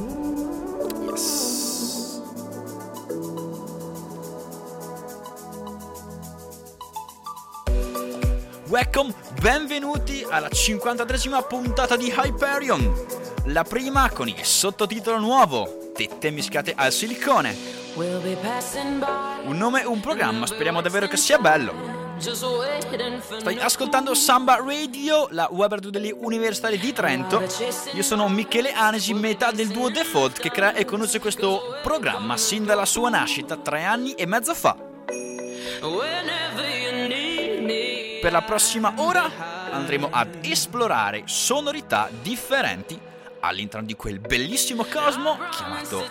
Yes. Welcome, benvenuti alla 53esima puntata di Hyperion. La prima con il sottotitolo nuovo, Tette mischiate al silicone. Un nome e un programma, speriamo davvero che sia bello. Stai ascoltando Samba Radio, la web radio delle universitari di Trento. Io sono Michele Anesi, metà del duo Default che crea e conduce questo programma sin dalla sua nascita tre anni e mezzo fa. Per la prossima ora andremo ad esplorare sonorità differenti all'interno di quel bellissimo cosmo chiamato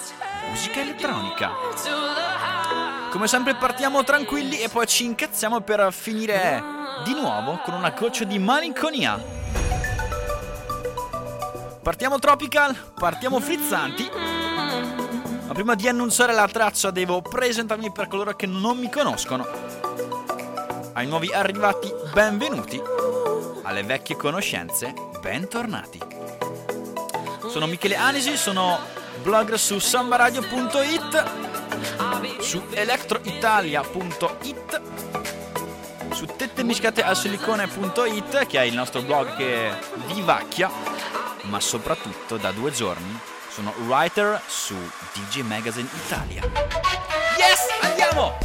musica elettronica. Come sempre partiamo tranquilli e poi ci incazziamo per finire di nuovo con una goccia di malinconia. Partiamo tropical, partiamo frizzanti. Ma prima di annunciare la traccia devo presentarmi per coloro che non mi conoscono. Ai nuovi arrivati, benvenuti. Alle vecchie conoscenze, bentornati. Sono Michele Anisi, sono blogger su sambaradio.it, su electroitalia.it, su tettemiscatealsilicone.it che è il nostro blog che vivacchia, ma soprattutto da due giorni sono writer su DJ Magazine Italia. Yes, andiamo!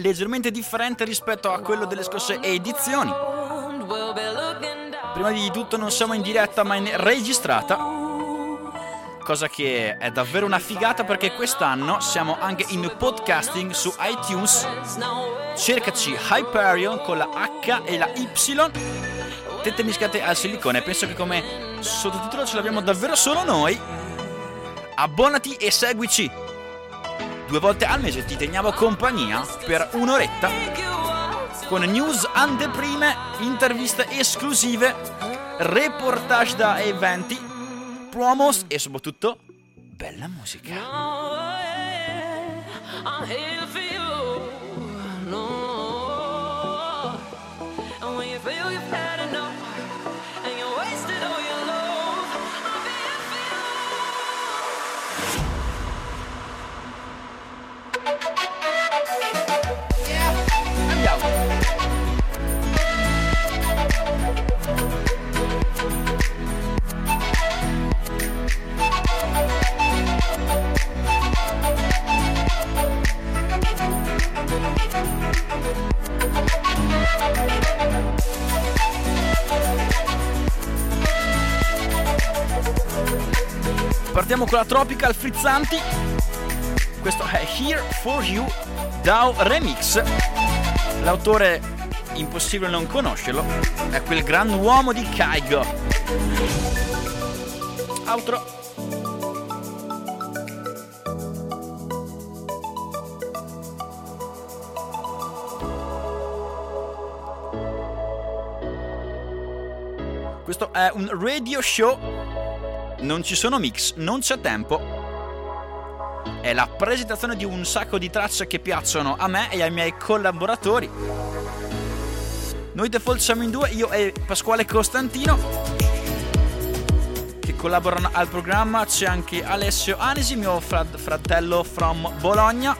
Leggermente differente rispetto a quello delle scorse edizioni. Prima di tutto non siamo in diretta ma in registrata, cosa che è davvero una figata perché quest'anno siamo anche in podcasting su iTunes. Cercaci Hyperion con la H e la Y. Tette mischiate al silicone, penso che come sottotitolo ce l'abbiamo davvero solo noi. Abbonati e seguici! Due volte al mese ti teniamo compagnia per un'oretta con news anteprime, interviste esclusive, reportage da eventi, promos e soprattutto bella musica. Andiamo! Partiamo con la Tropical Frizzanti. Questo è Here for You Dow Remix. L'autore impossibile non conoscerlo è quel gran uomo di Kaigo. Outro. Questo è un radio show. Non ci sono mix, non c'è tempo. È la presentazione di un sacco di tracce che piacciono a me e ai miei collaboratori. Noi default siamo in due, io e Pasquale Costantino, che collaborano al programma. C'è anche Alessio Anesi, mio frad- fratello from Bologna,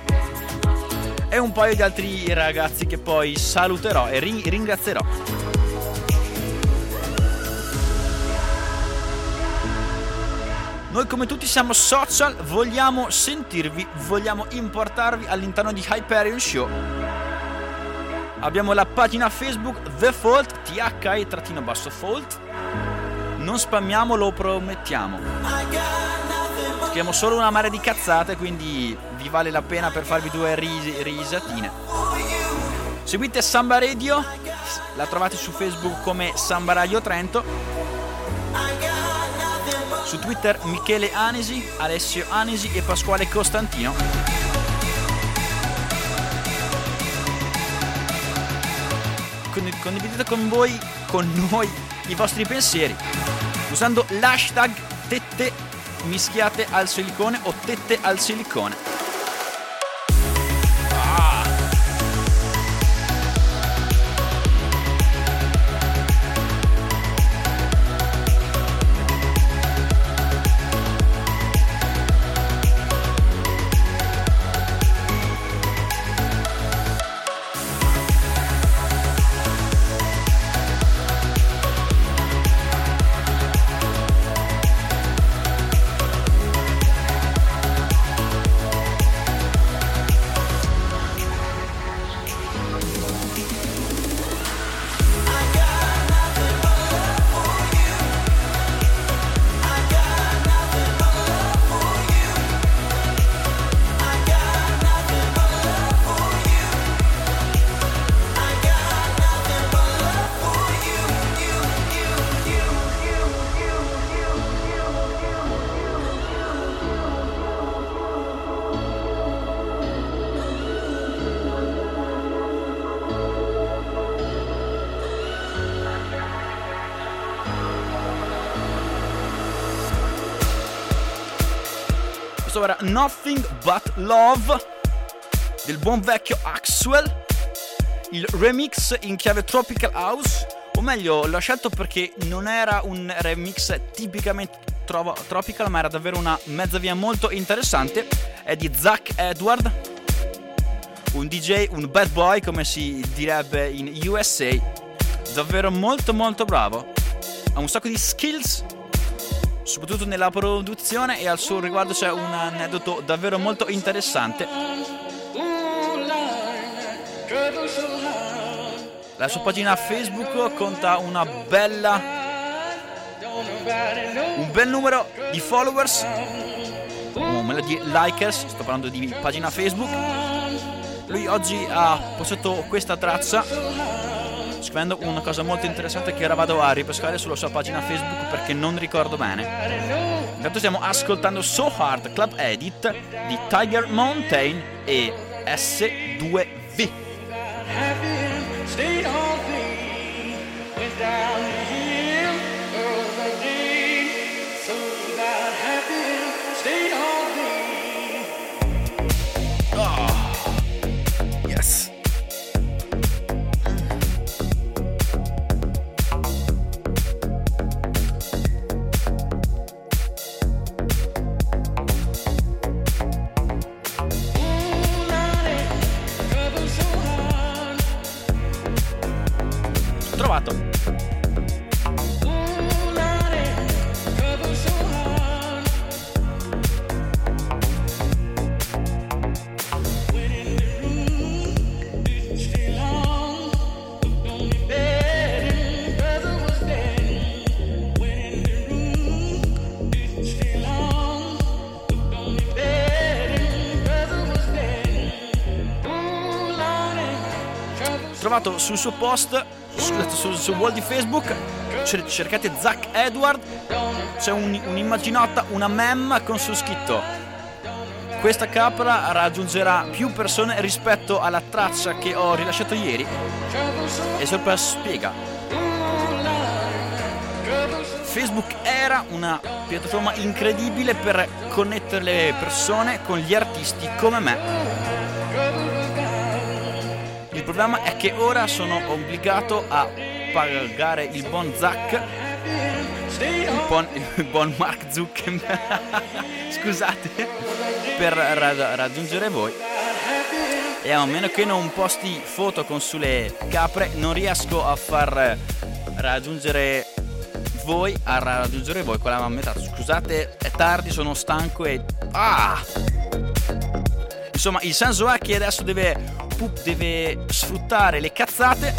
e un paio di altri ragazzi che poi saluterò e ri- ringrazierò. Noi come tutti siamo social, vogliamo sentirvi, vogliamo importarvi all'interno di Hyperion Show. Abbiamo la pagina Facebook The Fault, THI-Fault. Non spammiamo, lo promettiamo. Scriviamo solo una marea di cazzate, quindi vi vale la pena per farvi due ris- risatine. Seguite Samba Radio, la trovate su Facebook come Samba Radio Trento. Su Twitter Michele Anesi, Alessio Anesi e Pasquale Costantino. Condividete con voi, con noi, i vostri pensieri usando l'hashtag tette mischiate al silicone o tette al silicone. Questo era Nothing But Love del buon vecchio Axwell, il remix in chiave Tropical House, o meglio l'ho scelto perché non era un remix tipicamente trovo, tropical, ma era davvero una mezza via molto interessante. È di Zach Edward, un DJ, un bad boy come si direbbe in USA, davvero molto molto bravo. Ha un sacco di skills soprattutto nella produzione e al suo riguardo c'è un aneddoto davvero molto interessante. La sua pagina Facebook conta una bella un bel numero di followers, un di likers, sto parlando di pagina Facebook. Lui oggi ha postato questa traccia scrivendo una cosa molto interessante che ora vado a ripescare sulla sua pagina Facebook perché non ricordo bene. Intanto stiamo ascoltando So Hard Club Edit di Tiger Mountain e S2V. Trovato sul suo post, sul, sul suo wall di Facebook, cercate Zach Edward, c'è un, un'immaginata, una mem con su scritto questa capra raggiungerà più persone rispetto alla traccia che ho rilasciato ieri. E sopra spiega Facebook era una piattaforma incredibile per connettere le persone con gli artisti come me problema è che ora sono obbligato a pagare il buon Zack, il buon, il buon Mark Zuckerberg, scusate, per ra- raggiungere voi. E a meno che non posti foto con sulle capre, non riesco a far raggiungere voi, a raggiungere voi con la metà. Scusate, è tardi, sono stanco e... Ah! Insomma, il senso è che adesso deve Pup deve sfruttare le cazzate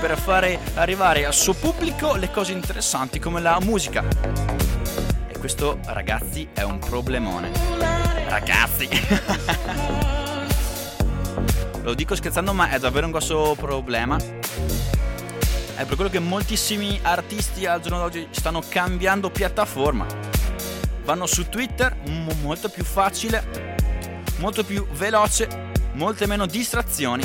per fare arrivare al suo pubblico le cose interessanti come la musica. E questo, ragazzi, è un problemone. Ragazzi! Lo dico scherzando, ma è davvero un grosso problema. È per quello che moltissimi artisti al giorno d'oggi stanno cambiando piattaforma. Vanno su Twitter, m- molto più facile, molto più veloce, molte meno distrazioni.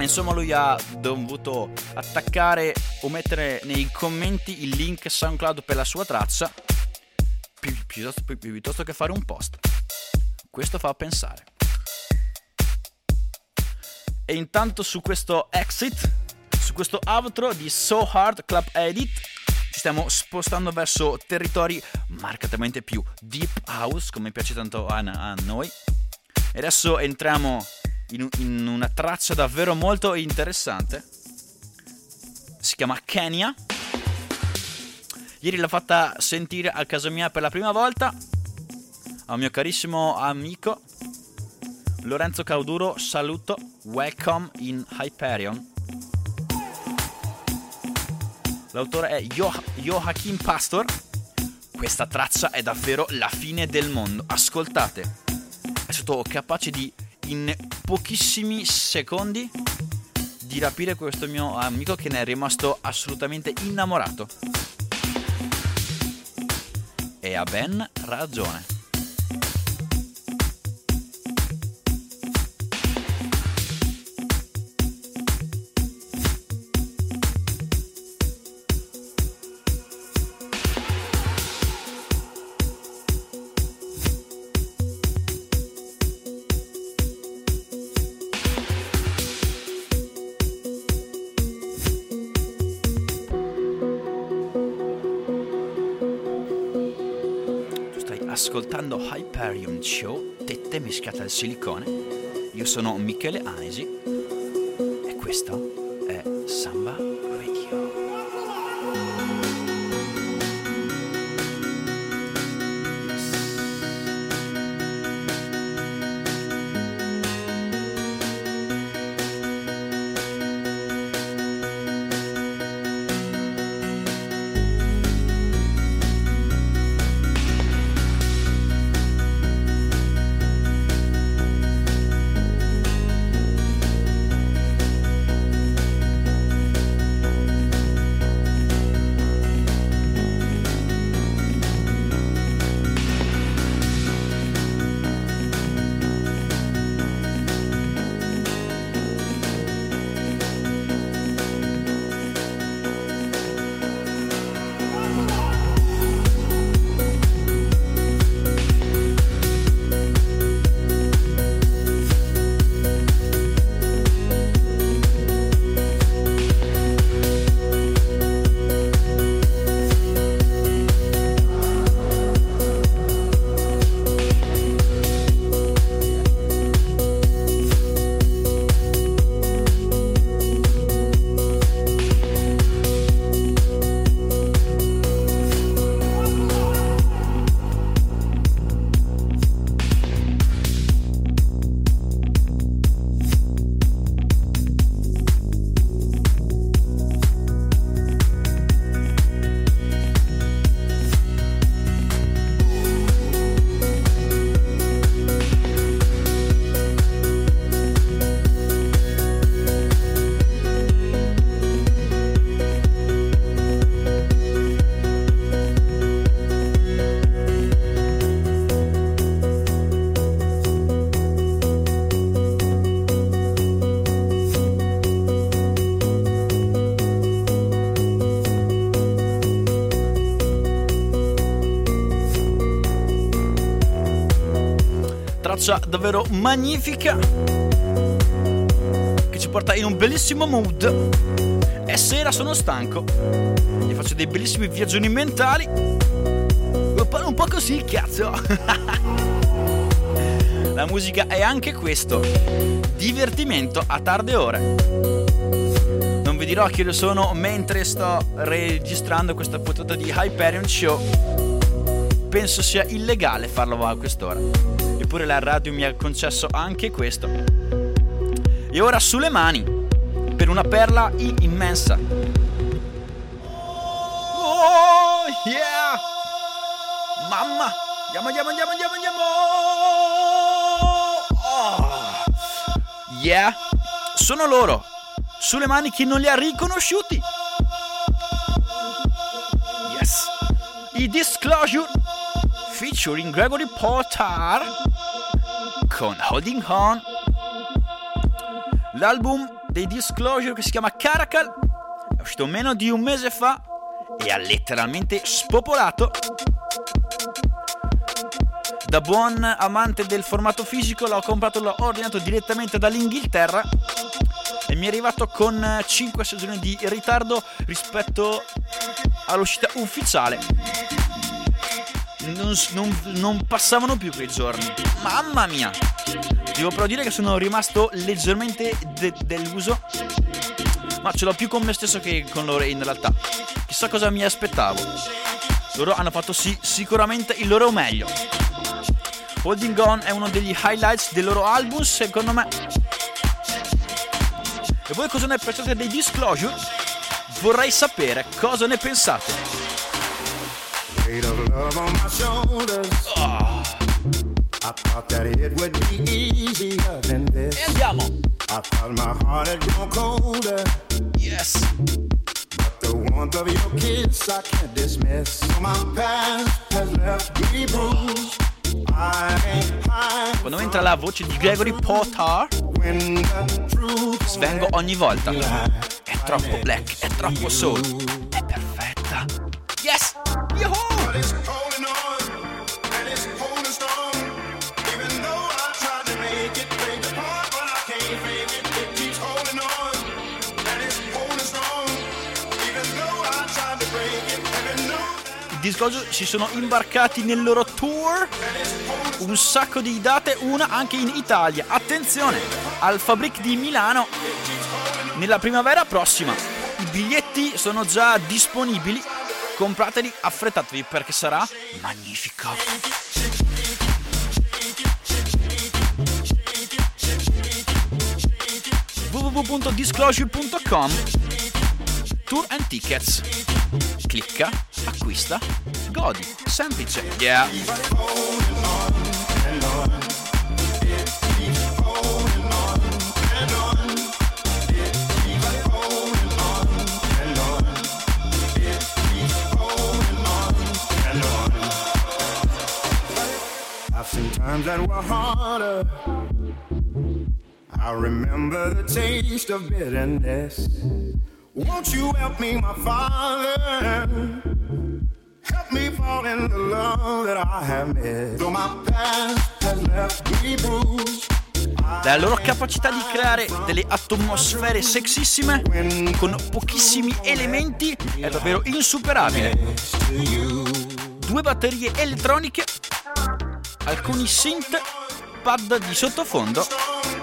Insomma, lui ha dovuto attaccare o mettere nei commenti il link SoundCloud per la sua traccia pi- piuttosto, pi- piuttosto che fare un post. Questo fa pensare. E intanto su questo exit, su questo outro di So Hard Club Edit, ci stiamo spostando verso territori marcatamente più deep house, come piace tanto a, a noi. E adesso entriamo in, in una traccia davvero molto interessante. Si chiama Kenya. Ieri l'ho fatta sentire a casa mia per la prima volta. A un mio carissimo amico Lorenzo Cauduro, saluto. Welcome in Hyperion. L'autore è jo- Joachim Pastor. Questa traccia è davvero la fine del mondo. Ascoltate. È stato capace di in pochissimi secondi di rapire questo mio amico che ne è rimasto assolutamente innamorato. E ha ben ragione. Ascoltando Hyperion Show, tette mischiate al silicone. Io sono Michele Anesi e questo davvero magnifica che ci porta in un bellissimo mood. È sera, sono stanco. Gli faccio dei bellissimi viaggioni mentali. Un po' così, cazzo. La musica è anche questo. Divertimento a tarde ore. Non vi dirò che lo sono mentre sto registrando questa puntata di Hyperion Show. Penso sia illegale farlo a quest'ora. Eppure la radio mi ha concesso anche questo. E ora sulle mani per una perla immensa. Oh yeah! Mamma! Andiamo, andiamo, andiamo, andiamo, andiamo! Oh. Yeah, sono loro, sulle mani chi non li ha riconosciuti. Yes, i Disclosure featuring Gregory Porter con Holding On. L'album dei Disclosure che si chiama Caracal è uscito meno di un mese fa e ha letteralmente spopolato. Da buon amante del formato fisico l'ho comprato, l'ho ordinato direttamente dall'Inghilterra e mi è arrivato con 5 stagioni di ritardo rispetto all'uscita ufficiale. Non, non, non passavano più quei giorni. Mamma mia! Devo però dire che sono rimasto leggermente de- deluso. Ma ce l'ho più con me stesso che con loro in realtà. Chissà cosa mi aspettavo. Loro hanno fatto sì, sicuramente il loro meglio. Holding On è uno degli highlights del loro album, secondo me. E voi cosa ne pensate dei Disclosure? Vorrei sapere cosa ne pensate. Oh. I thought that it would be easier than this. Andiamo. I thought my heart had grown colder. Yes. But the warmth of your kiss I can't dismiss. My past has left me bruised. Quando entra la voce di Gregory Potter, svengo ogni volta. È troppo black, è troppo soul, è perfetta. Yes! Disclosure si sono imbarcati nel loro tour. Un sacco di date, una anche in Italia. Attenzione, al Fabric di Milano nella primavera prossima. I biglietti sono già disponibili. Comprateli, affrettatevi perché sarà magnifico. www.disclosure.com Tour and Tickets. Clicca acquista, godi. Semplice. Yeah. Times that were harder. I remember the taste of bitterness. Won't you help me, my father? Help me fall in the love that I have missed. Though my past has left me bruised. La loro capacità di creare delle atmosfere sexissime con pochissimi elementi è davvero insuperabile. Due batterie elettroniche, alcuni synth, pad di sottofondo,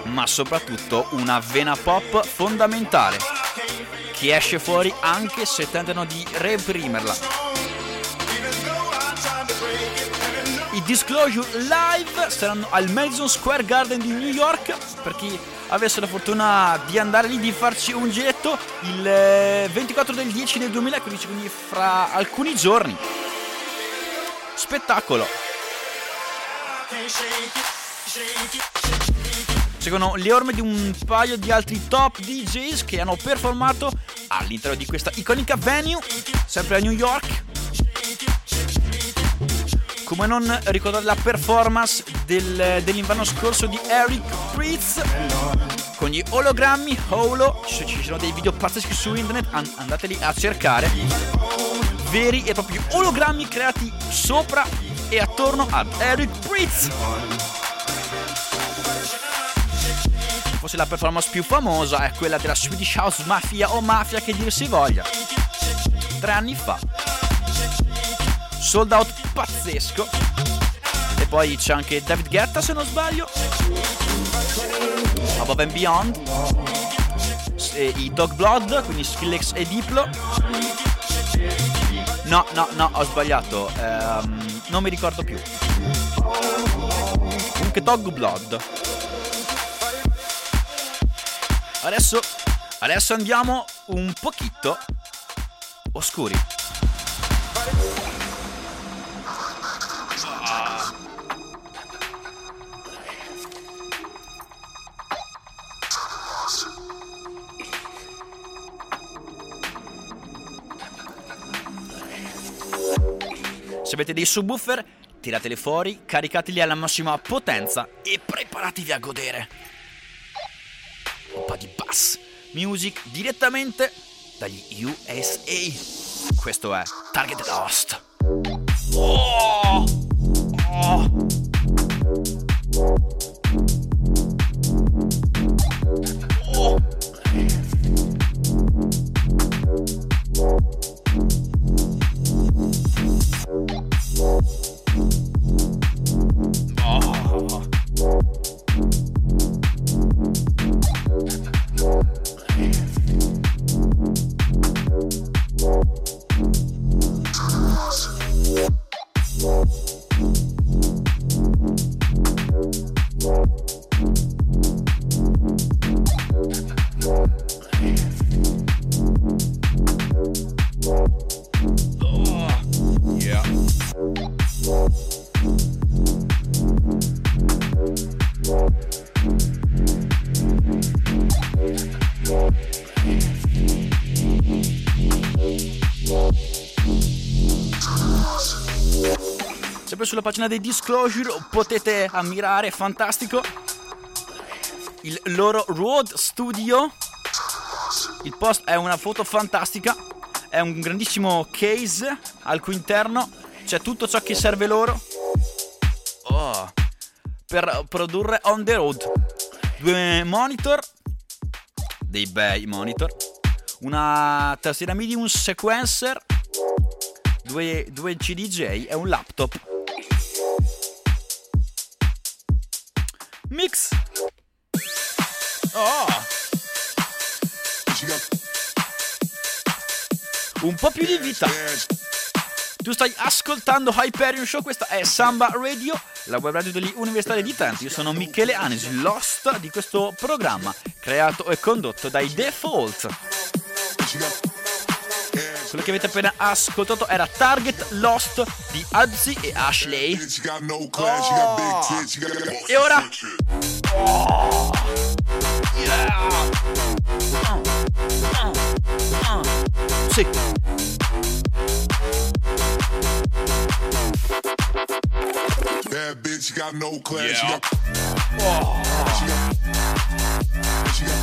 ma soprattutto una vena pop fondamentale che esce fuori anche se tentano di reprimerla. I Disclosure Live saranno al Madison Square Garden di New York. Per chi avesse la fortuna di andare lì di farci un giretto il 24 del 10 del 2015 quindi fra alcuni giorni. Spettacolo seguono le orme di un paio di altri top DJs che hanno performato all'interno di questa iconica venue, sempre a New York. Come non ricordare la performance del, dell'inverno scorso di Eric Pritz con gli ologrammi Holo, ci sono dei video pazzeschi su internet, andateli a cercare. Veri e propri ologrammi creati sopra e attorno ad Eric Pritz. Forse la performance più famosa è quella della Swedish House Mafia o Mafia che dir si voglia. Tre anni fa. Sold out pazzesco. E poi c'è anche David Guetta se non sbaglio. Above and Beyond. E I Dog Blood, quindi Skrillex e Diplo. No, no, no, ho sbagliato. Ehm, non mi ricordo più. Comunque Dog Blood. Adesso, adesso andiamo un pochino oscuri. Avete dei subwoofer, tirateli fuori, caricateli alla massima potenza e preparatevi a godere. Un po' di bass music direttamente dagli USA. Questo è Target Lost. Oh! Oh! Sulla pagina dei Disclosure potete ammirare, fantastico, il loro Road Studio. Il post è una foto fantastica, è un grandissimo case al cui interno c'è tutto ciò che serve loro oh, per produrre on the road. Due monitor, dei bei monitor, una tastiera MIDI, un sequencer, due, due CDJ e un laptop. Mix. Oh. Un po' più di vita. Tu stai ascoltando Hyperion Show, questa è Samba Radio, la web radio degli universitari di Trento. Io sono Michele Anesi, l'host di questo programma, creato e condotto dai Default. Quello che avete appena ascoltato era Target Lost di Adzi e Ashley. Oh. E ora... Oh. Yeah. Sì. Bad bitch got no class. Yeah. She got... Oh. She got... She got...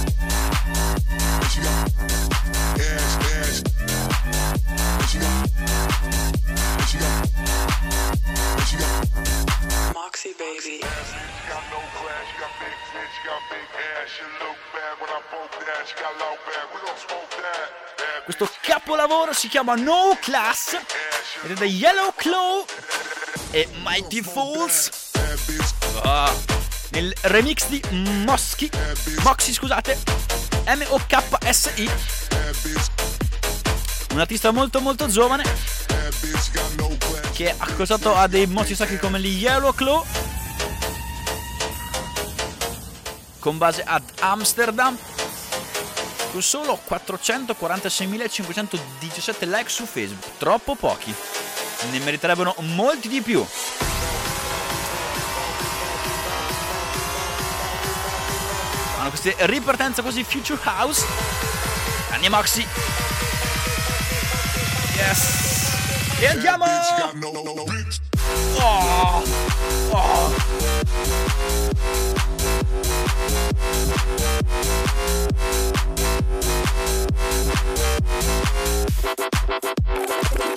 She got... Ass, ass. Questo capolavoro si chiama No Class ed è da Yellow Claw e Mighty Fools. Ah, nel remix di Moschi, Moxie scusate, M-O-K-S-I un artista molto molto giovane che è accostato a dei mozzi sacri come gli Yellow Claw con base ad Amsterdam con solo 446.517 like su Facebook, troppo pochi, ne meriterebbero molti di più. Hanno queste ripartenze così Future House. Andiamo Oxy. Yes. E andiamo! Oh. Oh.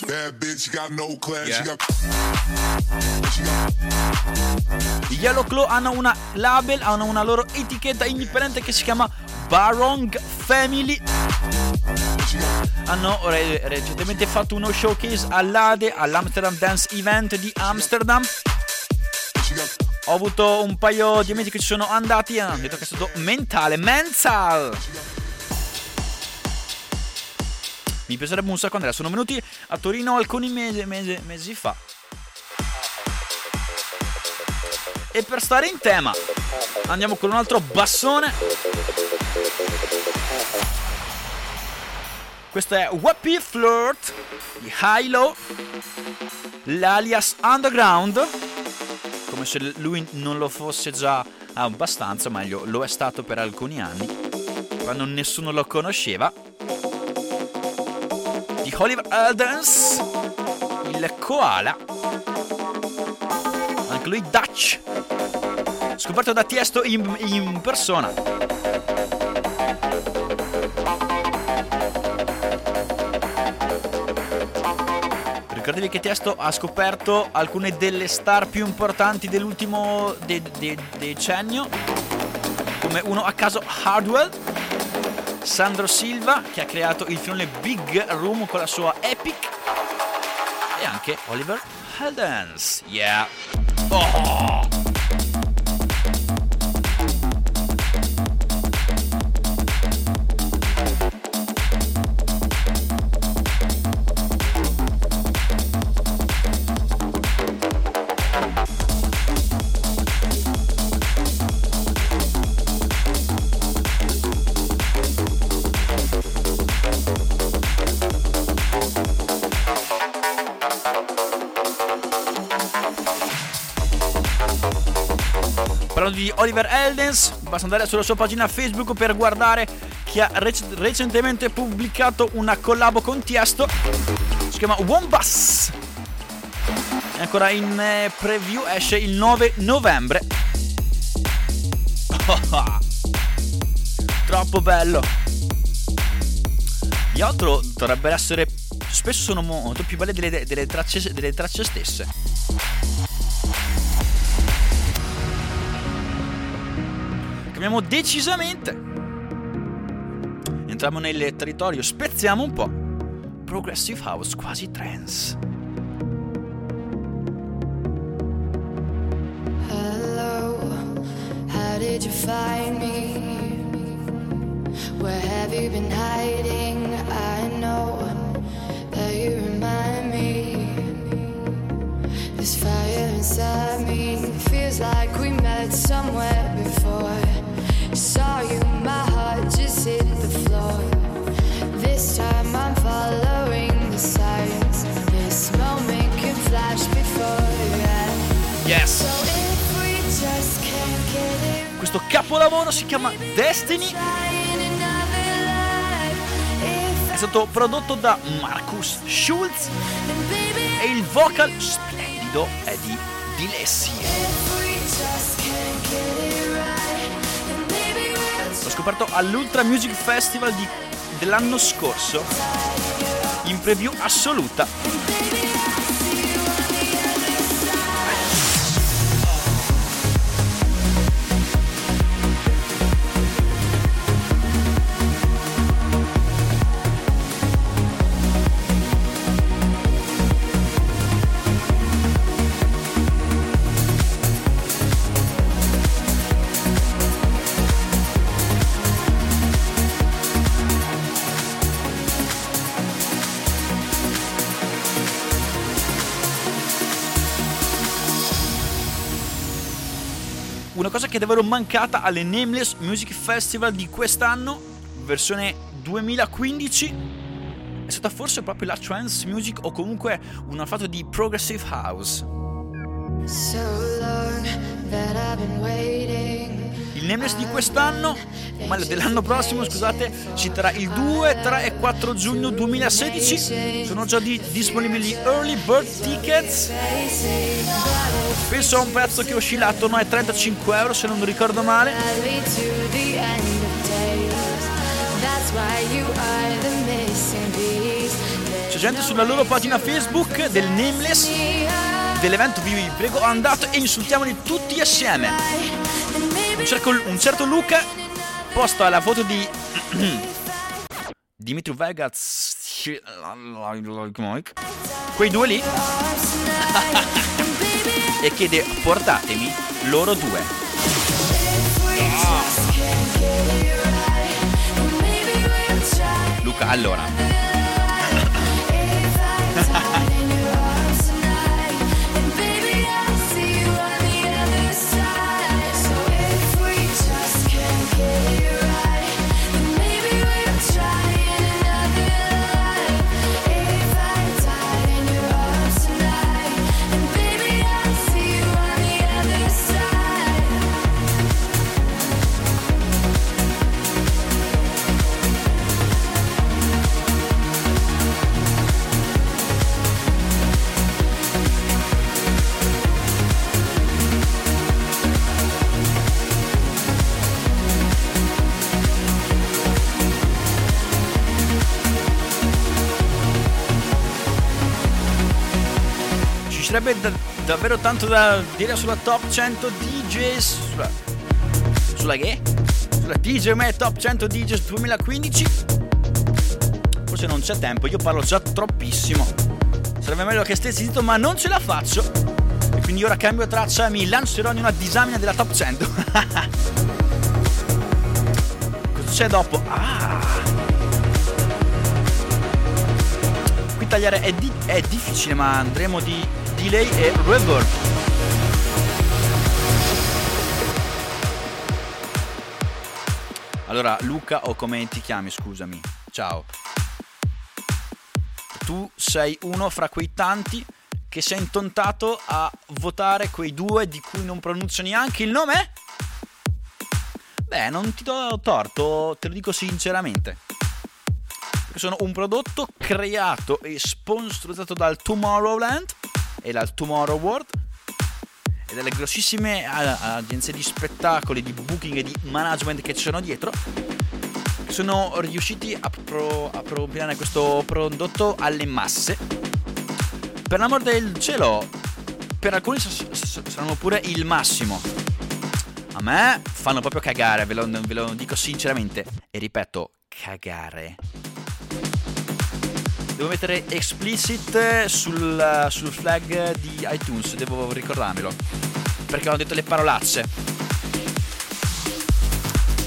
Bad bitch got no. Yeah. Got... I Yellow Claw hanno una label, hanno una loro etichetta indipendente che si chiama Barong Family hanno recentemente fatto uno showcase all'ADE, all'Amsterdam Dance Event di Amsterdam. Ho avuto un paio di amici che ci sono andati e hanno detto che è stato mentale, mental. Mi piacerebbe un sacco andare, sono venuti a Torino alcuni mesi, mesi, mesi fa. E per stare in tema, andiamo con un altro bassone Questo è Wappy Flirt di Hilo, l'alias Underground, come se lui non lo fosse già abbastanza, meglio, lo è stato per alcuni anni, quando nessuno lo conosceva. Di Oliver Eldens, il koala anche lui Dutch, scoperto da Tiesto in, in persona. Ricordatevi che Tiesto ha scoperto alcune delle star più importanti dell'ultimo de- de- decennio, come uno a caso Hardwell, Sandro Silva che ha creato il filone Big Room con la sua Epic e anche Oliver Heldens. Yeah. Oh. Basta andare sulla sua pagina Facebook per guardare che ha rec- recentemente pubblicato una collabo con Tiesto. Si chiama Wombus. È ancora in eh, preview, esce il 9 novembre. Troppo bello. Gli outro dovrebbero essere. Spesso sono molto più belle delle, delle tracce, delle tracce stesse. Cambiamo decisamente. Entriamo nel territorio, spezziamo un po'. Progressive House, quasi trance. Hello, how did you find me? Where have you been hiding? I know that you remind me. This fire inside me feels like we met somewhere Yes! Questo capolavoro si chiama Destiny. È stato prodotto da Marcus Schulz e il vocal splendido è di Dilessi. L'ho scoperto all'Ultra Music Festival di- dell'anno scorso in preview assoluta. Cosa che è davvero mancata alle Nameless Music Festival di quest'anno, versione 2015, è stata forse proprio la trance music o comunque una fatto di progressive house. So long that I've been waiting. Il Nameless di quest'anno, ma dell'anno prossimo, scusate, ci terrà il 2, 3 e 4 giugno 2016. Sono già di- disponibili early bird tickets. Penso a un prezzo che oscilla attorno ai 35 euro, se non ricordo male. C'è gente sulla loro pagina Facebook del Nameless dell'evento, vi prego andate e insultiamoli tutti assieme. Cerco- un certo Luca posta la foto di Dimitri Vegas quei due lì. E chiede portatemi loro due. Luca allora piacerebbe da- davvero tanto da dire sulla top 100 DJs. Sulla, sulla che? Sulla DJ Me Top 100 DJs 2015. Forse non c'è tempo, io parlo già troppissimo. Sarebbe meglio che stessi zitto, ma non ce la faccio. E quindi ora cambio traccia e mi lancerò in una disamina della top 100. Cosa c'è dopo? Ah! Qui tagliare è, di- è difficile, ma andremo di delay e reverb. Allora, Luca o come ti chiami, scusami. Ciao. Tu sei uno fra quei tanti che si è intontato a votare quei due di cui non pronuncio neanche il nome? Beh, non ti do torto, te lo dico sinceramente. Perché sono un prodotto creato e sponsorizzato dal Tomorrowland e dal Tomorrow World e dalle grossissime a- agenzie di spettacoli, di booking e di management che ci sono dietro sono riusciti a, pro- a propinare questo prodotto alle masse. Per l'amor del cielo per alcuni saranno pure il massimo. A me fanno proprio cagare ve lo, ve lo dico sinceramente e ripeto cagare Devo mettere explicit sul, sul flag di iTunes, devo ricordarmelo. Perché ho detto le parolacce.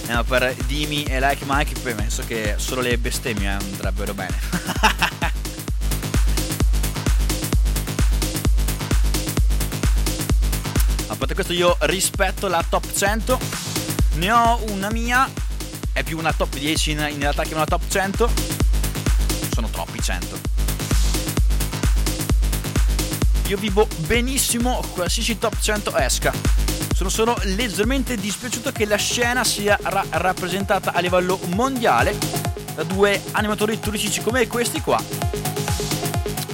Ma per Dimi e Like Mike penso che solo le bestemmie andrebbero bene. A parte questo io rispetto la top 100. Ne ho una mia. È più una top 10 in, in realtà che una top 100 sono troppi 100. Io vivo benissimo qualsiasi top 100 esca. Sono solo leggermente dispiaciuto che la scena sia ra- rappresentata a livello mondiale da due animatori turistici come questi qua.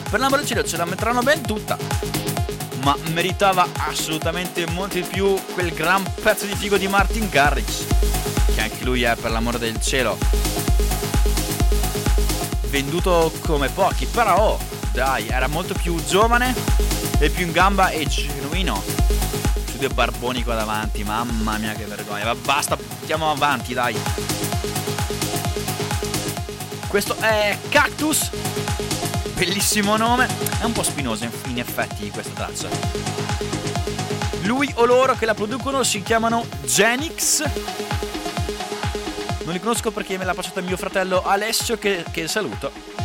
Per l'amore del cielo ce la metteranno ben tutta. Ma meritava assolutamente molto di più quel gran pezzo di figo di Martin Garrix. Che anche lui è per l'amore del cielo venduto come pochi, però oh, dai, era molto più giovane e più in gamba e genuino. Su due barboni qua davanti, mamma mia che vergogna. Ma basta, andiamo avanti, dai. Questo è Cactus. Bellissimo nome. È un po' spinosa in- in effetti questa traccia. Lui o loro che la producono si chiamano Genix. Non li conosco perché me l'ha passata mio fratello Alessio che, che saluto.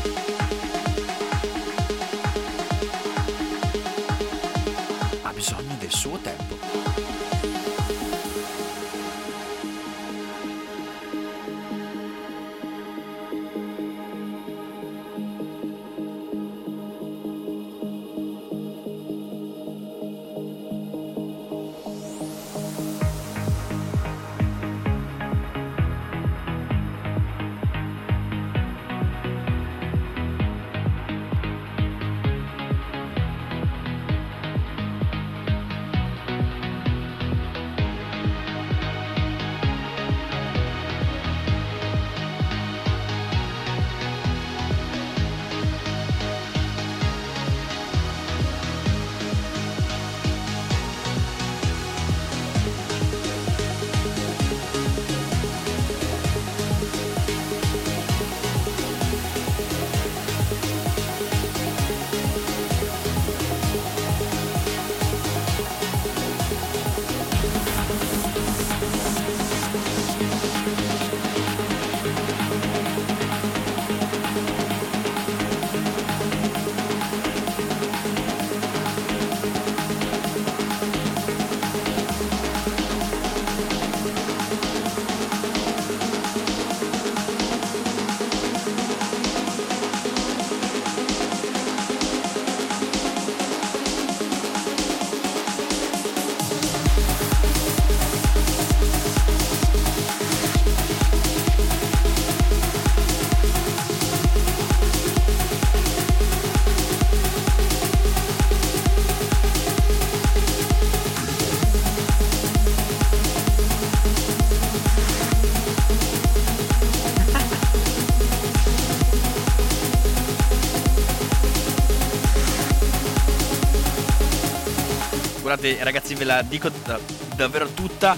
Guardate ragazzi ve la dico da- davvero tutta.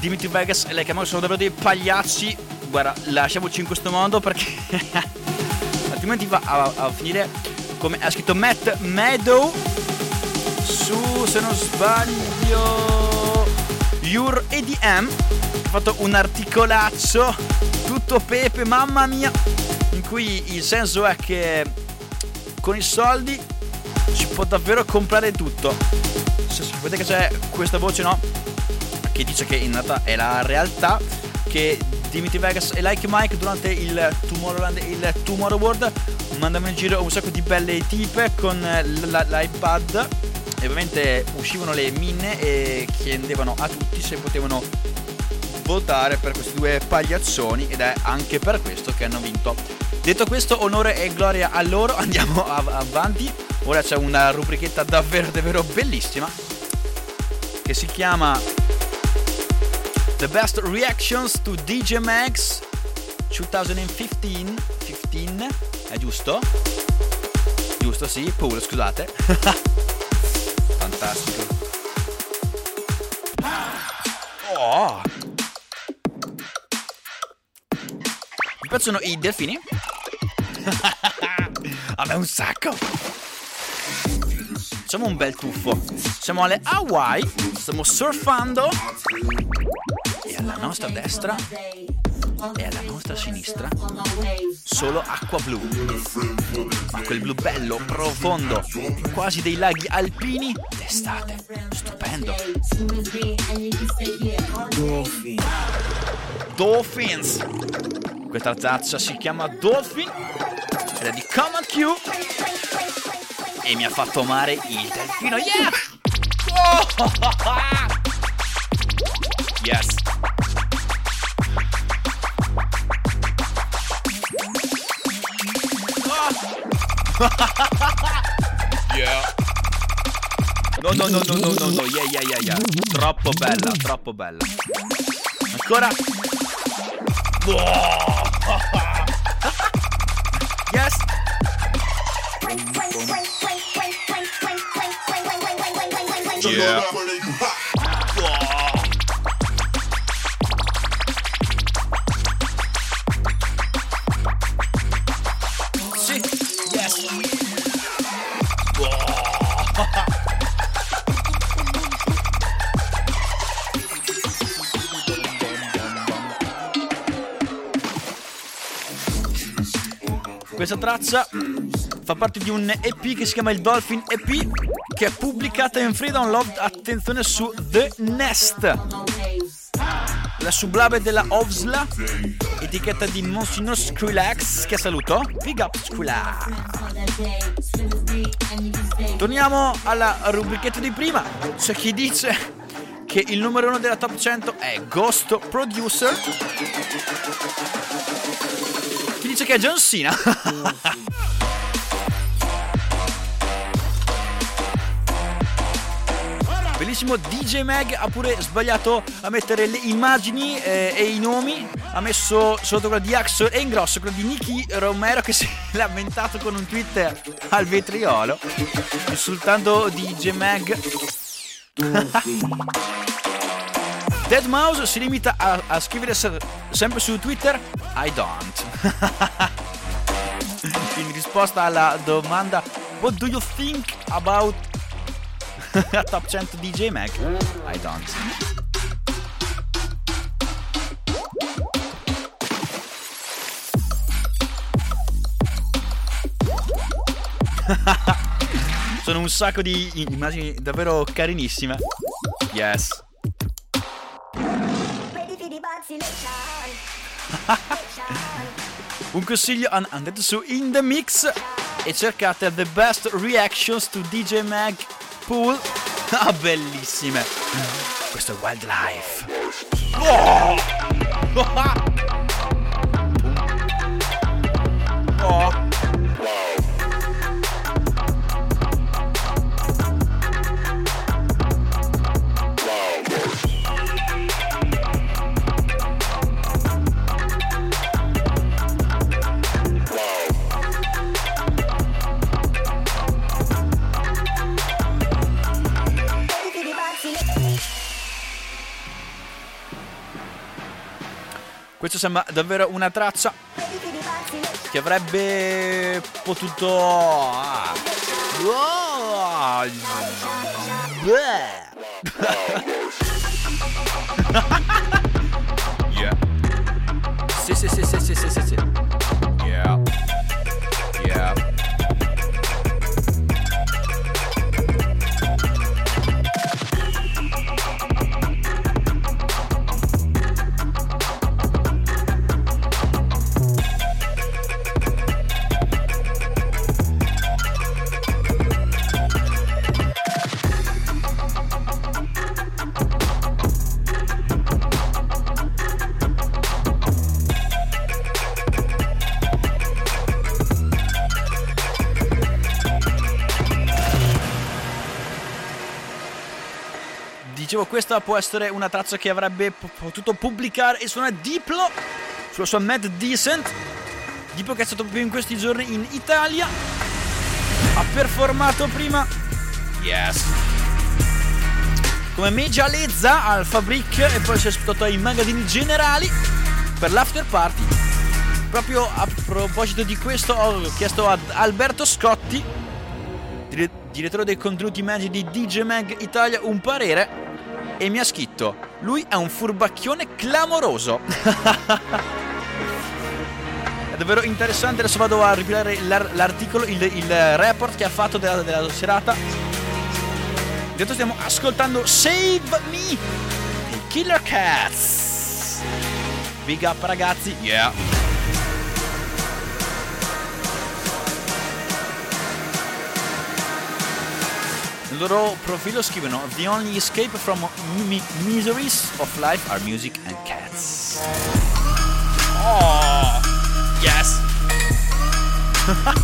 Dimitri Vegas e lei che sono davvero dei pagliacci. Guarda, lasciamoci in questo modo perché altrimenti va a, a finire come ha scritto Matt Meadow su, se non sbaglio, Your EDM. Ha fatto un articolaccio tutto pepe, mamma mia, in cui il senso è che con i soldi si può davvero comprare tutto. Sapete che c'è questa voce, no? Che dice che in realtà è la realtà che Dimitri Vegas e Like Mike durante il Tomorrowland e il Tomorrow World mandavano in giro un sacco di belle tipe con l'iPad e ovviamente uscivano le minne e chiedevano a tutti se potevano votare per questi due pagliazzoni ed è anche per questo che hanno vinto. Detto questo, onore e gloria a loro, andiamo av- avanti. Ora c'è una rubrichetta davvero davvero bellissima che si chiama The Best Reactions to DJ Max 2015 15 è giusto? Giusto, sì, Pool, scusate. Fantastico. Oh! Mi piacciono i delfini? A me un sacco! Facciamo un bel tuffo. Siamo alle Hawaii, stiamo surfando e alla nostra destra e alla nostra sinistra solo acqua blu. Ma quel blu bello, profondo, quasi dei laghi alpini d'estate. Stupendo. Dolphins. Questa traccia si chiama Dolphin ed è di Common Q e mi ha fatto amare il delfino. Yeah! Oh! Yes. yeah. No, no, no, no, no, no, no, yeah, yeah, yeah, yeah. Troppo bella, troppo bella. Ancora. Yes. Yeah. Questa traccia fa parte di un EP che si chiama il Dolphin EP che è pubblicata in free download, attenzione, su The Nest. La sublave della Ovsla, etichetta di Monsignor Skrillex, che saluto. Big up Skrillex. Torniamo alla rubrichetta di prima. C'è chi dice che il numero uno della top 100 è Ghost Producer. Chi dice che è John Cena. Bellissimo DJ Mag ha pure sbagliato a mettere le immagini eh, e i nomi. Ha messo sotto quello di Axel e in grosso quello di Nicky Romero che si è lamentato con un Twitter al vetriolo. Insultando DJ Mag. Dead Mouse si limita a, a scrivere se- sempre su Twitter I don't. In risposta alla domanda What do you think about Top 100 DJ Mag? I don't. Sono un sacco di immagini davvero carinissime. Yes. Un consiglio an- andate su In The Mix e cercate The Best Reactions to DJ Mag Pool. Ah, bellissime. Questo è Wildlife. Oh! Oh! Sembra davvero una traccia che avrebbe potuto... Oh. Dicevo, questa può essere una traccia che avrebbe potuto pubblicare il suo Diplo sulla sua Mad Decent. Diplo che è stato proprio in questi giorni in Italia. Ha performato prima. Yes. Come Meja Lezza al Fabric e poi si è spostato ai magazzini generali per l'after party. Proprio a proposito di questo ho chiesto ad Alberto Scotti, dire- direttore dei contenuti magici di DJ Mag Italia, un parere e mi ha scritto: Lui è un furbacchione clamoroso. è davvero interessante. Adesso vado a ripilare l'ar- l'articolo, il, il, report che ha fatto della, della serata. Intanto stiamo ascoltando Save Me i Killer Cats. Big up ragazzi, yeah. Loro profilo The only escape from mi- miseries of life are music and cats. Oh, yes.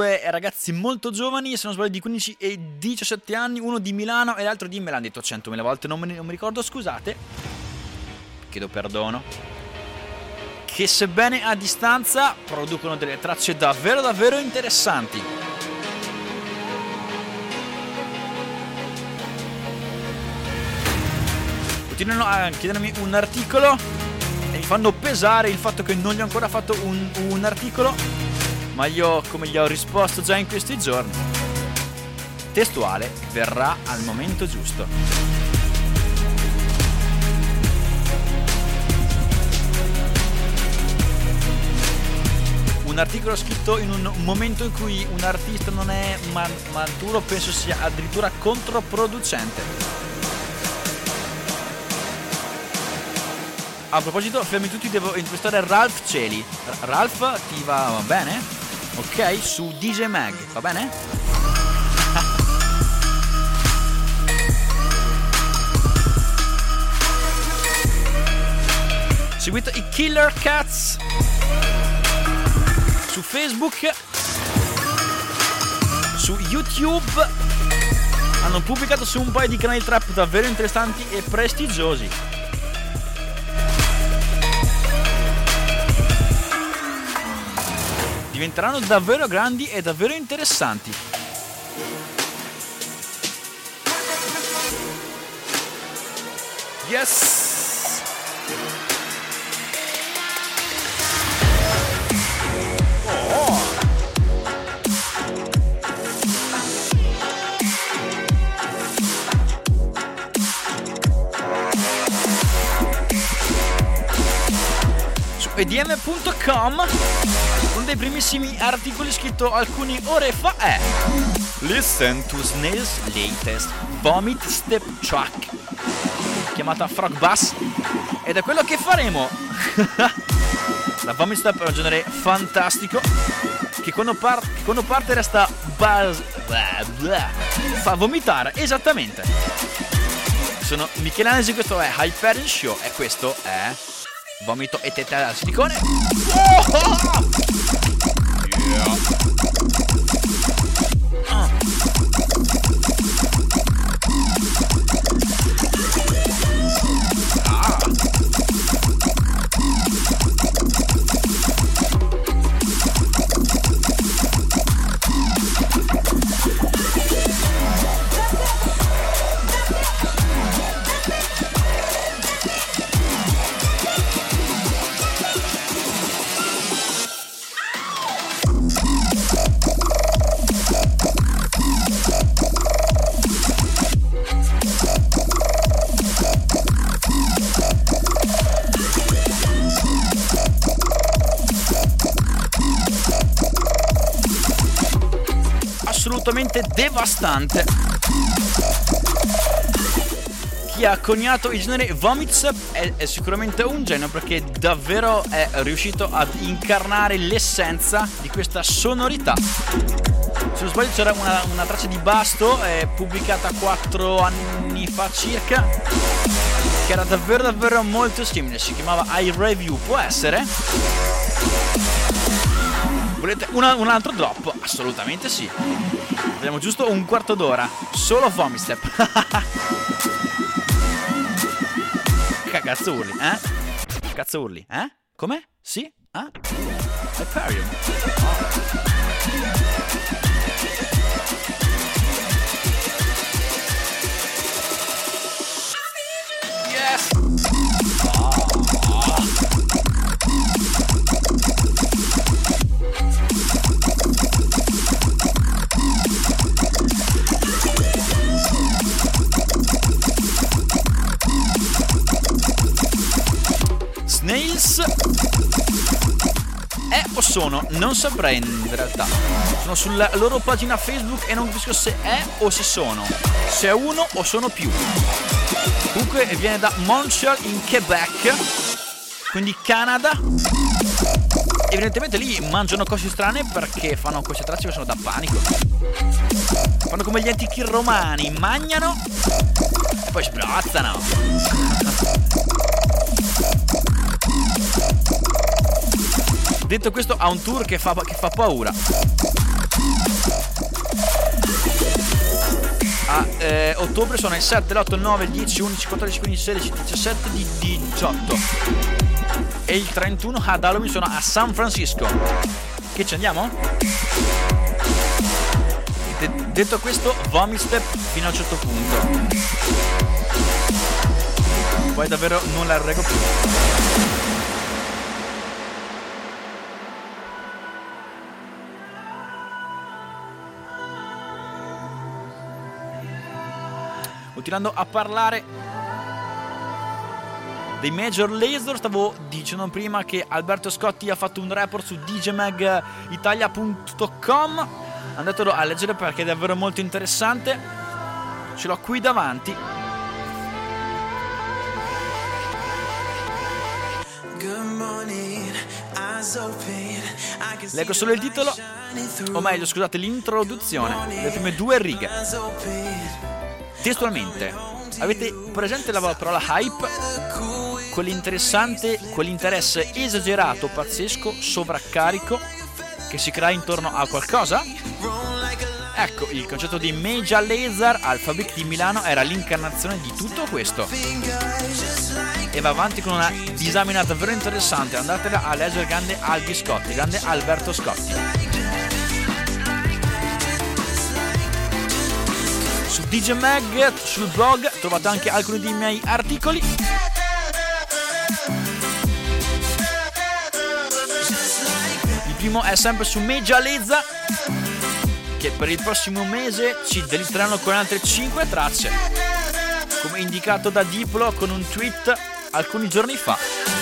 due ragazzi molto giovani, se non sbaglio di 15 e 17 anni, uno di Milano e l'altro di me l'hanno detto 100.000 volte, non, me non mi ricordo, scusate. Chiedo perdono. Che sebbene a distanza producono delle tracce davvero davvero interessanti. Continuano a chiedermi un articolo e mi fanno pesare il fatto che non gli ho ancora fatto un, un articolo, ma io come gli ho risposto già in questi giorni, testuale verrà al momento giusto. Un articolo scritto in un momento in cui un artista non è maturo penso sia addirittura controproducente. A proposito, fermi tutti, devo intervistare Ralph Celi. Ralph, ti va bene? Ok, su DJ Mag, va bene? Seguite i Killer Cats su Facebook, su YouTube. Hanno pubblicato su un paio di canali trap davvero interessanti e prestigiosi. Diventeranno davvero grandi e davvero interessanti. Yes! Edm.com dei primissimi articoli scritto alcune ore fa è Listen to Snail's latest Vomit Step Track chiamata Frog Bass ed è quello che faremo. La Vomit Step è un genere fantastico che quando, par- quando parte resta buzz blah, blah, fa vomitare esattamente. Sono Michele Anesi questo è Hyperion Show e questo è Vomito e tetta al silicone oh! Devastante. Chi ha coniato il genere Vomits è, è, sicuramente un genio perché davvero è riuscito ad incarnare l'essenza di questa sonorità. Se non sbaglio c'era una, una traccia di Basto eh, pubblicata 4 anni fa circa che era davvero davvero molto simile, si chiamava I Review, può essere? Volete una, un altro drop? Assolutamente sì. Abbiamo giusto un quarto d'ora. Solo Vomistep. Cazzo urli, eh? Cazzo urli, eh? Come? Sì? Eh? Hyperion. Yes! Sono? Non saprei in realtà. Sono sulla loro pagina Facebook e non capisco se è o se sono. Se è uno o sono più. Comunque viene da Montreal in Quebec, quindi Canada. Evidentemente lì mangiano cose strane perché fanno queste tracce che sono da panico. Fanno come gli antichi romani, mangiano e poi sbrazzano. Detto questo, ha un tour che fa, che fa paura. A eh, ottobre sono il 7, l'8, il 9, il 10, 11, 14, 15, 16, 17 di 18. E il 31 ad Halloween sono a San Francisco. Che ci andiamo? De- detto questo, vomit step fino a un certo punto. Poi davvero non la reggo più. Continuando a parlare dei Major Laser, stavo dicendo prima che Alberto Scotti ha fatto un report su djmagitalia.com. Andatelo a leggere perché è davvero molto interessante. Ce l'ho qui davanti. Leggo solo il titolo, o meglio, scusate, l'introduzione, le prime due righe. Testualmente, avete presente la parola hype? Quell'interessante, quell'interesse esagerato, pazzesco, sovraccarico che si crea intorno a qualcosa? Ecco, il concetto di Meja Laser al Fabric di Milano era l'incarnazione di tutto questo. E va avanti con una disamina davvero interessante, andatela a leggere grande Albi Scotti, grande Alberto Scotti. DJ Mag sul blog trovate anche alcuni dei miei articoli. Il primo è sempre su Meja Lezza che per il prossimo mese ci delitteranno con altre 5 tracce. Come indicato da Diplo con un tweet alcuni giorni fa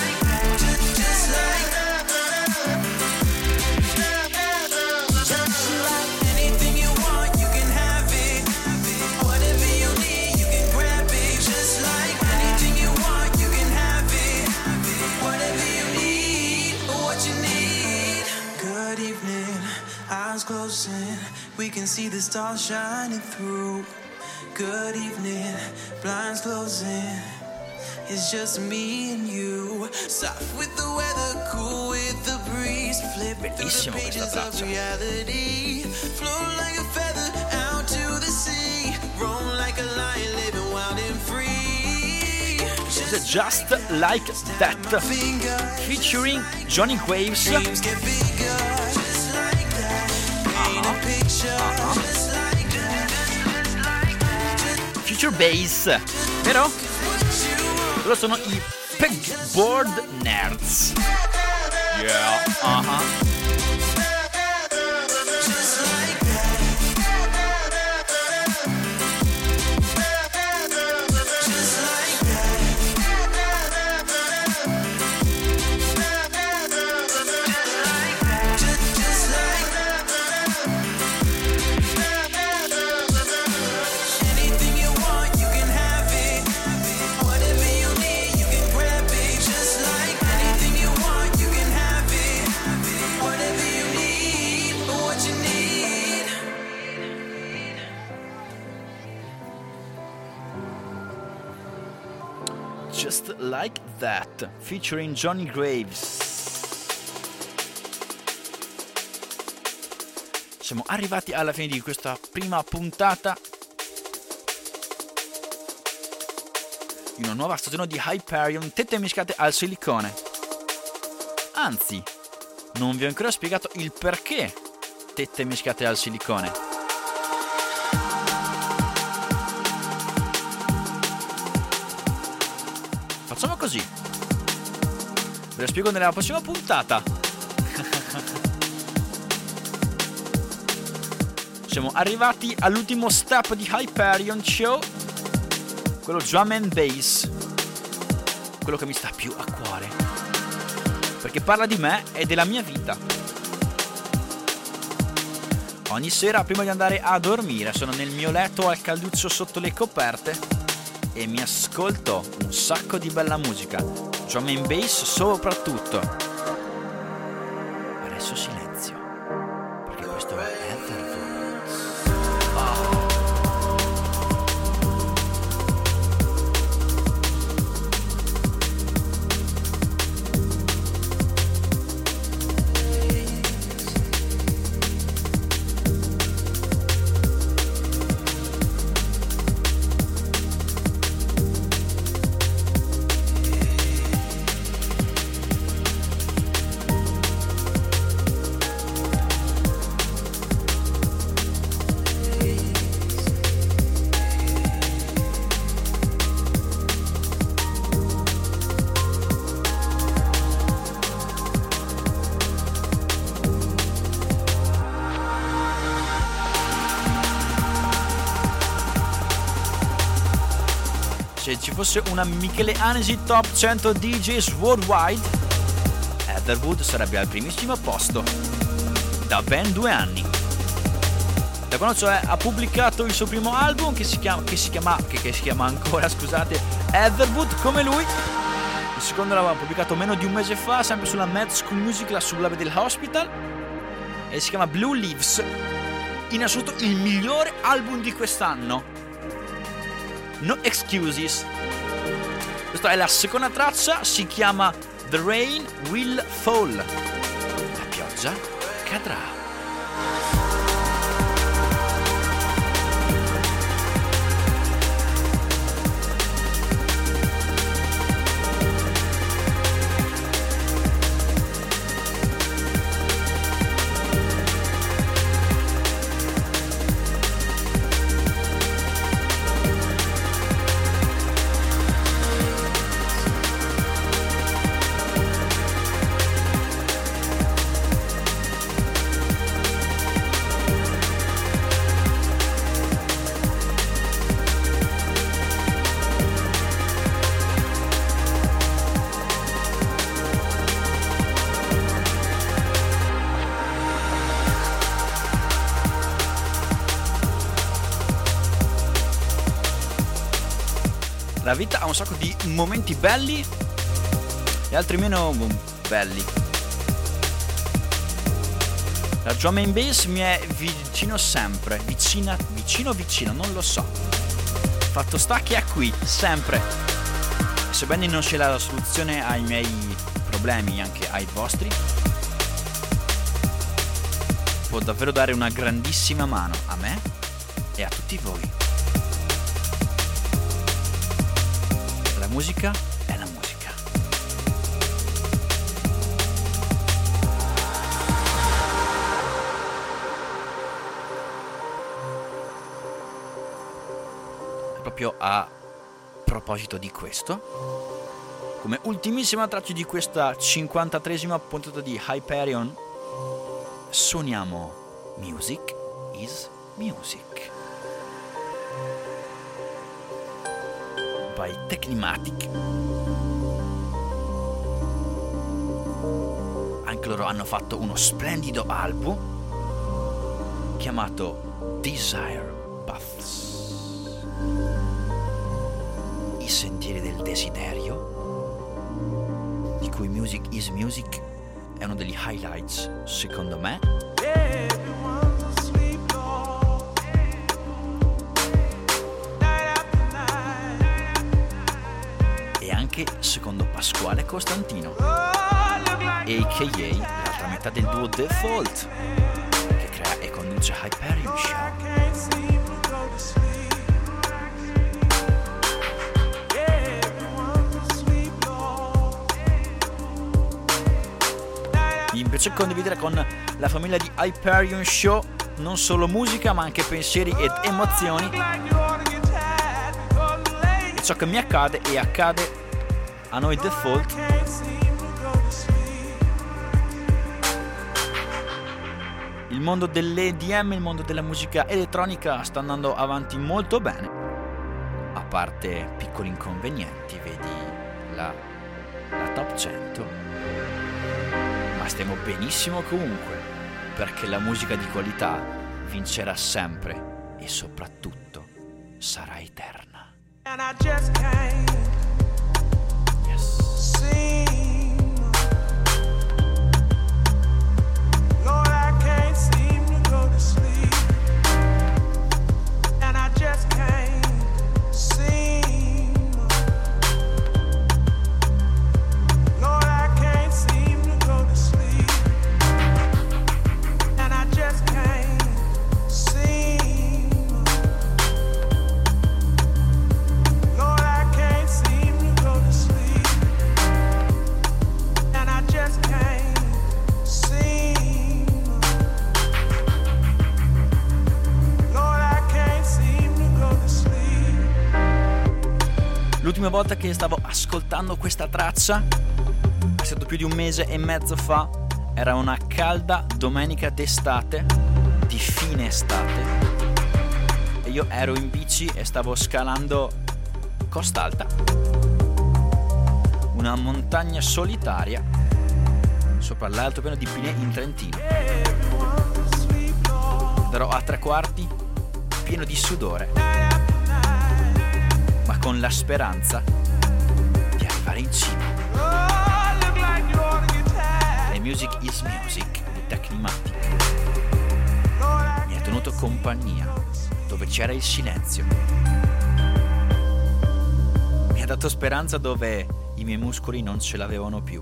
closing, we can see the stars shining through. Good evening, blinds closing. It's just me and you. Soft with the weather, cool with the breeze. Flip through the pages of reality. Float like a feather out to the sea. Roam like a lion, living wild and free. Just, just like that. Featuring Johnny Waves. Future Bass, vero? Loro sono i Pegboard Nerds. Yeah, uh-huh. That, featuring Johnny Graves. Siamo arrivati alla fine di questa prima puntata di una nuova stagione di Hyperion, tette mischiate al silicone. Anzi, non vi ho ancora spiegato il perché tette mischiate al silicone. Facciamo così. Ve lo spiego nella prossima puntata. Siamo arrivati all'ultimo step di Hyperion Show. Quello drum and bass. Quello che mi sta più a cuore. Perché parla di me e della mia vita. Ogni sera prima di andare a dormire sono nel mio letto al calduccio sotto le coperte e mi ascolto un sacco di bella musica, drum and bass soprattutto. Fosse una Michele Anesi Top 100 DJs Worldwide, Etherwood sarebbe al primissimo posto, da ben due anni. Da quando cioè ha pubblicato il suo primo album che si chiama, che si chiama, che, che si chiama ancora, scusate, Etherwood come lui. Il secondo l'aveva pubblicato meno di un mese fa, sempre sulla Mad School Music, la sublabel del Hospital, e si chiama Blue Leaves. In assoluto il migliore album di quest'anno. No excuses. Questa è la seconda traccia, si chiama The Rain Will Fall. La pioggia cadrà. Un sacco di momenti belli e altri meno belli. La drum and bass mi è vicino sempre, vicina, vicino vicino, non lo so. Fatto sta che è qui, sempre. sebbene non sia la soluzione ai miei problemi, anche ai vostri, può davvero dare una grandissima mano a me e a tutti voi. Musica è la musica. Proprio a proposito di questo, come ultimissima traccia di questa 53esima puntata di Hyperion, suoniamo Music is Music by Technimatic. Anche loro hanno fatto uno splendido album chiamato Desire Paths. I sentieri del desiderio, di cui Music is Music è uno degli highlights, secondo me. E anche secondo Pasquale Costantino, a.k.a. l'altra metà del duo Default, che crea e conduce Hyperion Show. Mi piace condividere con la famiglia di Hyperion Show non solo musica ma anche pensieri ed emozioni e ciò che mi accade e accade a noi default il mondo dell'EDM, il mondo della musica elettronica sta andando avanti molto bene. A parte piccoli inconvenienti vedi la, la top 100 ma stiamo benissimo comunque, perché la musica di qualità vincerà sempre e soprattutto sarà eterna. L'ultima volta che stavo ascoltando questa traccia è stato più di un mese e mezzo fa. Era una calda domenica d'estate, di fine estate. E io ero in bici e stavo scalando Costa Alta. Una montagna solitaria sopra l'altopiano di Pinè in Trentino. Ero a tre quarti pieno di sudore, con la speranza di arrivare in cima. Oh, look like you ought to get tired. E Music is Music di I mi ha tenuto compagnia dove c'era il silenzio. Mi ha dato speranza dove i miei muscoli non ce l'avevano più.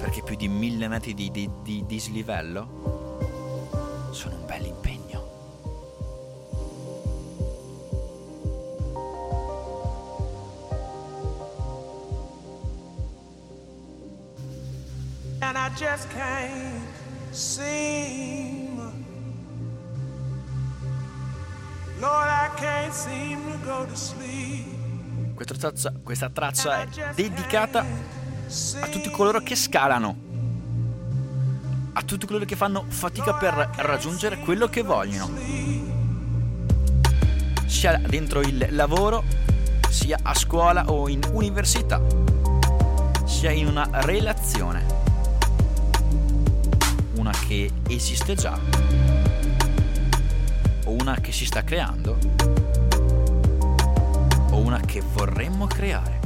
Perché più di mille metri di, di- di dislivello can't seem. Lord, I can't seem to go to sleep. Questa traccia, questa traccia è dedicata a tutti coloro che scalano, a tutti coloro che fanno fatica per raggiungere quello che vogliono, sia dentro il lavoro, sia a scuola o in università, sia in una relazione, una che esiste già o una che si sta creando o una che vorremmo creare.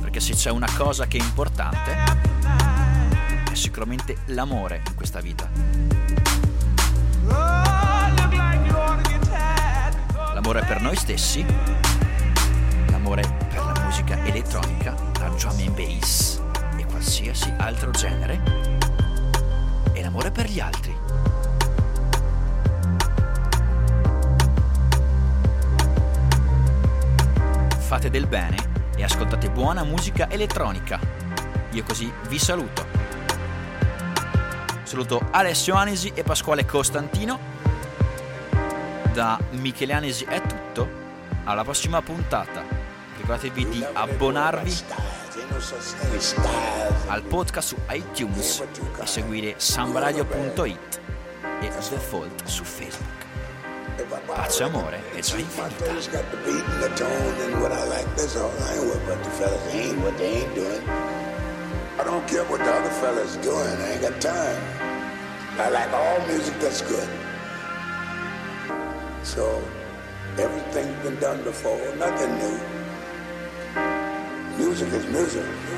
Perché se c'è una cosa che è importante è sicuramente l'amore in questa vita. L'amore per noi stessi, l'amore musica elettronica, la drum and bass e qualsiasi altro genere, e l'amore per gli altri. Fate del bene e ascoltate buona musica elettronica. Io così vi saluto. Saluto Alessio Anesi e Pasquale Costantino. Da Michele Anesi è tutto. Alla prossima puntata. Ricordatevi di abbonarvi al podcast su iTunes e seguire sambaradio.it e The Fault su Facebook. Pace amore e gioia infinita. I don't care what the other fellas doing. I ain't got time. I like all music that's good. So everything's been done before, nothing new. Music is music.